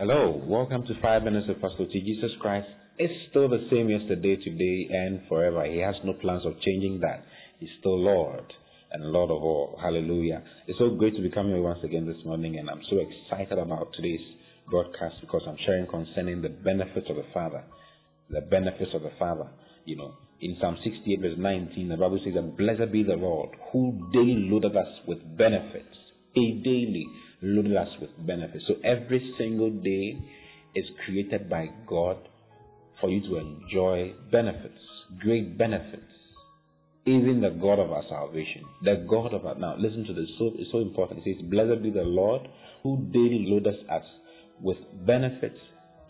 Hello, welcome to Five Minutes of Pastor T. Jesus Christ is still the same yesterday, today, and forever. He has no plans of changing that. He's still Lord and Lord of all. Hallelujah. It's so great to be coming here once again this morning, and I'm so excited about today's broadcast because I'm sharing concerning the benefits of the Father. The benefits of the Father. You know, in Psalm 68, verse 19, the Bible says that blessed be the Lord who daily loaded us with benefits. He daily loaded us with benefits. So every single day is created by God for you to enjoy benefits, great benefits. Even the God of our salvation, the God of our now listen to this. So it's so important. It says, "Blessed be the Lord who daily loads us with benefits."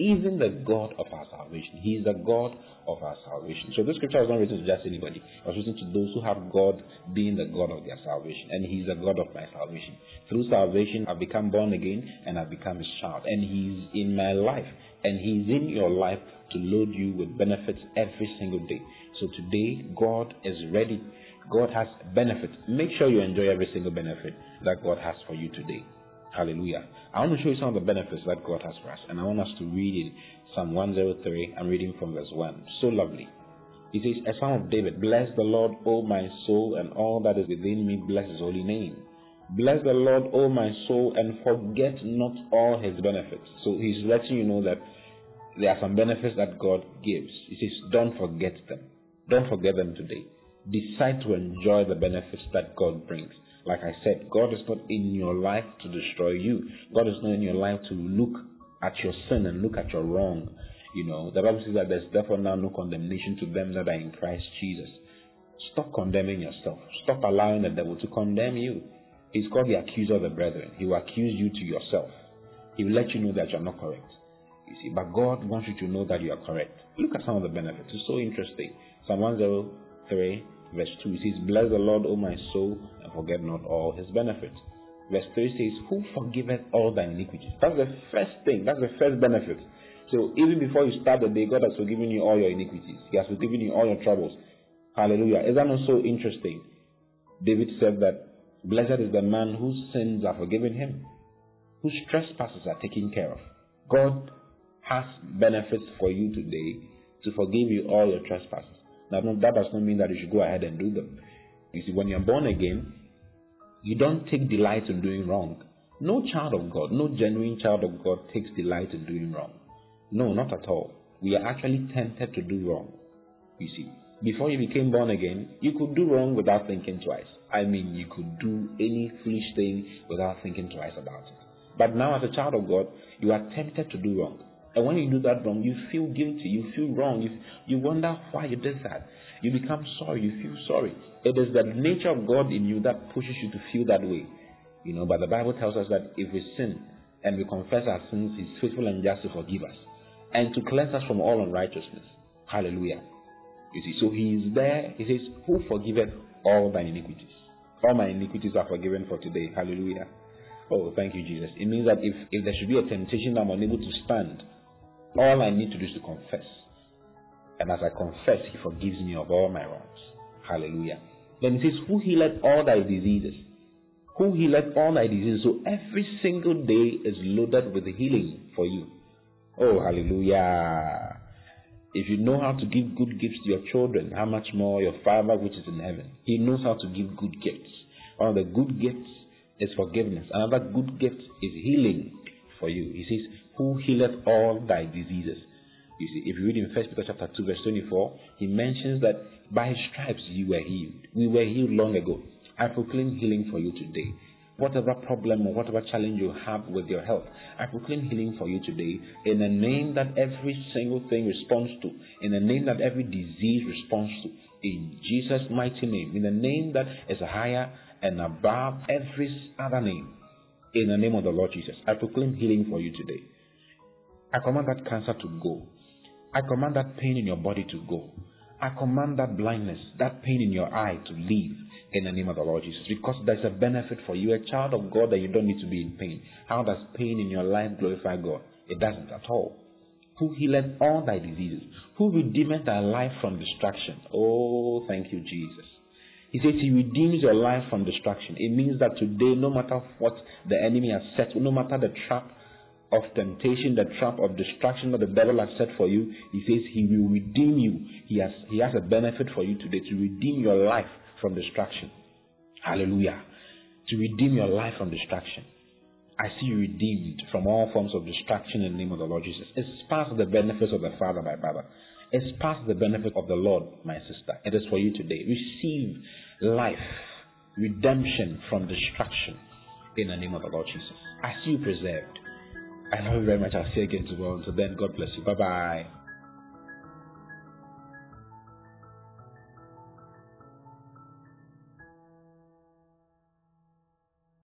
Even the God of our salvation. He is the God of our salvation. So this scripture is not written to just anybody. It was written to those who have God being the God of their salvation. And He's the God of my salvation. Through salvation, I've become born again and I've become His child. And He's in my life. And He's in your life to load you with benefits every single day. So today, God is ready. God has benefits. Make sure you enjoy every single benefit that God has for you today. Hallelujah. I want to show you some of the benefits that God has for us. And I want us to read it. Psalm 103. I'm reading from verse 1. So lovely. It says, A psalm of David, Bless the Lord, O my soul, and all that is within me, bless his holy name. Bless the Lord, O my soul, and forget not all his benefits. So he's letting you know that there are some benefits that God gives. He says, Don't forget them. Don't forget them today. Decide to enjoy the benefits that God brings. Like I said, God is not in your life to destroy you. God is not in your life to look at your sin and look at your wrong. You know, the Bible says that there's therefore now no condemnation to them that are in Christ Jesus. Stop condemning yourself. Stop allowing the devil to condemn you. He's called the accuser of the brethren. He will accuse you to yourself. He will let you know that you're not correct. You see, but God wants you to know that you are correct. Look at some of the benefits. It's so interesting. Psalm 103, verse 2 says, Bless the Lord, O my soul, and forget not all his benefits. Verse 3 says, Who forgiveth all thy iniquities? That's the first thing, that's the first benefit. So even before you start the day, God has forgiven you all your iniquities. He has forgiven you all your troubles. Hallelujah. Is that not so interesting? David said that blessed is the man whose sins are forgiven him, whose trespasses are taken care of. God has benefits for you today to forgive you all your trespasses. Now, that does not mean that you should go ahead and do them. You see, when you're born again, you don't take delight in doing wrong. No child of God, no genuine child of God takes delight in doing wrong. No, not at all. We are actually tempted to do wrong. You see, before you became born again, you could do wrong without thinking twice. I mean, you could do any foolish thing without thinking twice about it. But now, as a child of God, you are tempted to do wrong. And when you do that wrong, you feel guilty, you feel wrong, you, you wonder why you did that. You become sorry, you feel sorry. It is the nature of God in you that pushes you to feel that way. You know, but the Bible tells us that if we sin and we confess our sins, He's faithful and just to forgive us and to cleanse us from all unrighteousness. Hallelujah. You see, so He is there. He says, Who forgiveth all thine iniquities? All my iniquities are forgiven for today. Hallelujah. Oh, thank you, Jesus. It means that if, if there should be a temptation I'm unable to stand, all I need to do is to confess. And as I confess, He forgives me of all my wrongs. Hallelujah. Then He says, Who healeth all thy diseases? Who healeth all thy diseases? So every single day is loaded with healing for you. Oh, hallelujah. If you know how to give good gifts to your children, how much more your Father which is in heaven? He knows how to give good gifts. One of the good gifts is forgiveness. Another good gift is healing for you. He says, Who healeth all thy diseases? You see, if you read in 1 Peter chapter 2, verse 24, he mentions that by his stripes you were healed. We were healed long ago. I proclaim healing for you today. Whatever problem or whatever challenge you have with your health, I proclaim healing for you today in a name that every single thing responds to, in a name that every disease responds to, in Jesus' mighty name, in the name that is higher and above every other name, in the name of the Lord Jesus. I proclaim healing for you today. I command that cancer to go. I command that pain in your body to go. I command that blindness, that pain in your eye to leave in the name of the Lord Jesus. Because there's a benefit for you, a child of God, that you don't need to be in pain. How does pain in your life glorify God? It doesn't at all. Who healeth all thy diseases? Who redeemeth thy life from destruction? Oh, thank you, Jesus. He says he redeems your life from destruction. It means that today, no matter what the enemy has set, no matter the trap of temptation, the trap of destruction that the devil has set for you, he says he will redeem you. He has, he has a benefit for you today to redeem your life from destruction. Hallelujah. To redeem your life from destruction. I see you redeemed from all forms of destruction in the name of the Lord Jesus. It's part of the benefits of the Father, my brother. It's part of the benefit of the Lord, my sister. It is for you today. Receive life, redemption from destruction in the name of the Lord Jesus. I see you preserved. I love you very much. I'll see you again tomorrow. Until then, God bless you. Bye bye.